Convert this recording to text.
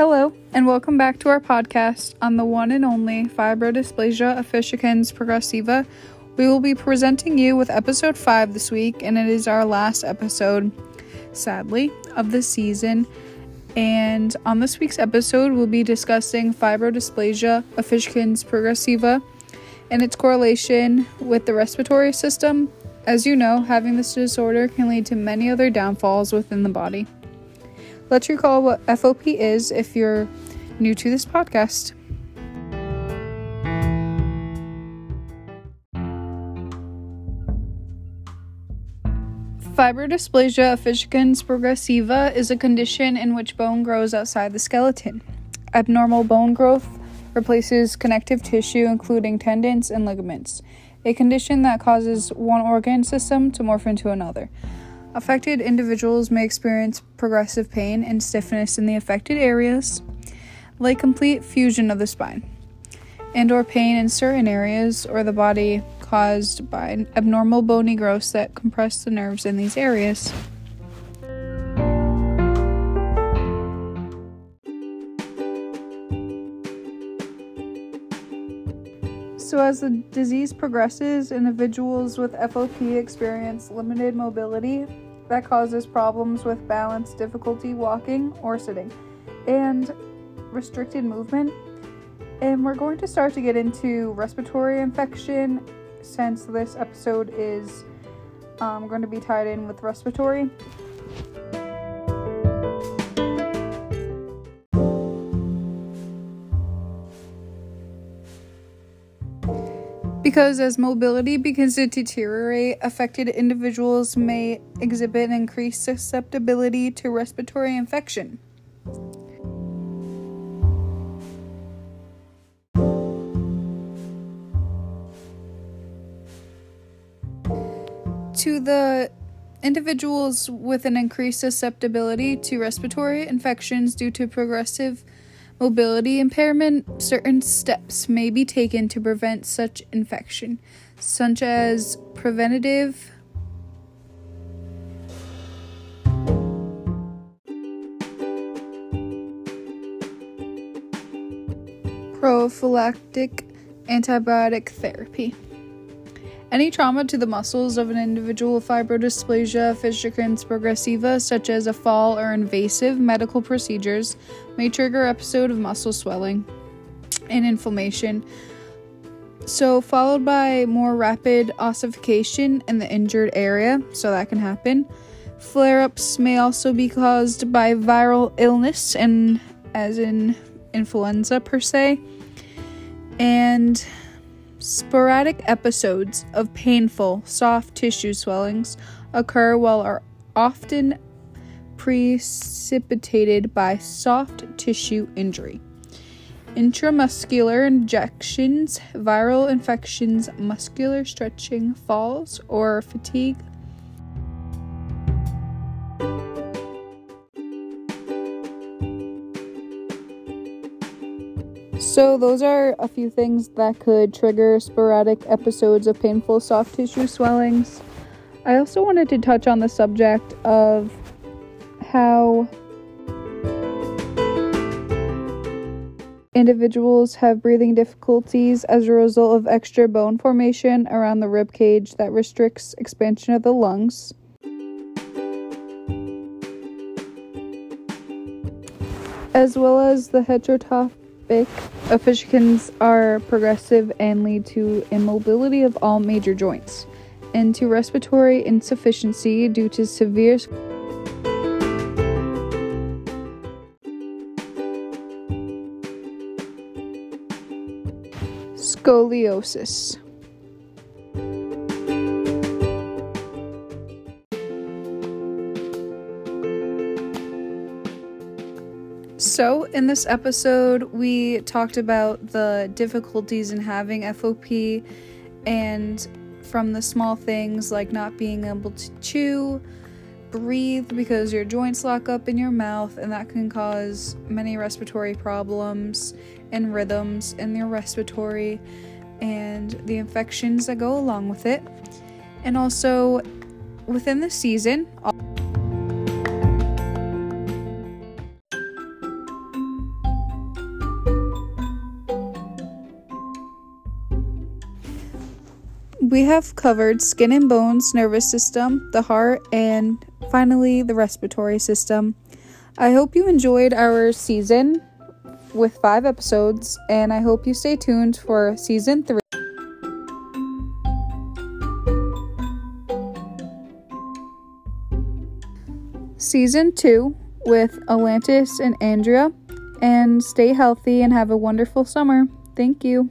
Hello, and welcome back to our podcast on the one and only Fibrodysplasia ossificans progressiva. We will be presenting you with episode 5 this week, and it is our last episode, sadly, of the season. And on this week's episode, we'll be discussing fibrodysplasia ossificans progressiva and its correlation with the respiratory system. As you know, having this disorder can lead to many other downfalls within the body. Let's recall what FOP is if you're new to this podcast. Fibrodysplasia ossificans progressiva is a condition in which bone grows outside the skeleton. Abnormal bone growth replaces connective tissue, including tendons and ligaments, a condition that causes one organ system to morph into another. Affected individuals may experience progressive pain and stiffness in the affected areas, like complete fusion of the spine, and or pain in certain areas or the body caused by abnormal bony growths that compress the nerves in these areas. So, as the disease progresses, individuals with FOP experience limited mobility that causes problems with balance, difficulty walking or sitting, and restricted movement. And we're going to start to get into respiratory infection since this episode is um, going to be tied in with respiratory. Because as mobility begins to deteriorate, affected individuals may exhibit increased susceptibility to respiratory infection. To the individuals with an increased susceptibility to respiratory infections due to progressive mobility impairment, certain steps may be taken to prevent such infection, such as preventative prophylactic antibiotic therapy. Any trauma to the muscles of an individual with fibrodysplasia ossificans progressiva, such as a fall or invasive medical procedures, may trigger episode of muscle swelling and inflammation. So, followed by more rapid ossification in the injured area, so that can happen. Flare ups may also be caused by viral illness, and as in influenza per se. And Sporadic episodes of painful soft tissue swellings occur while are often precipitated by soft tissue injury. Intramuscular injections, viral infections, muscular stretching, falls, or fatigue So, those are a few things that could trigger sporadic episodes of painful soft tissue swellings. I also wanted to touch on the subject of how individuals have breathing difficulties as a result of extra bone formation around the rib cage that restricts expansion of the lungs. As well as the ossificans are progressive and lead to immobility of all major joints, and to respiratory insufficiency due to severe scoliosis. So, in this episode, we talked about the difficulties in having FOP and from the small things like not being able to chew, breathe because your joints lock up in your mouth, and that can cause many respiratory problems and rhythms in your respiratory and the infections that go along with it. And also, within the season, we have covered skin and bones, nervous system, the heart, and finally the respiratory system. I hope you enjoyed our season with five episodes, and I hope you stay tuned for season three. Season two with Atlantis and Andrea, and stay healthy and have a wonderful summer. Thank you.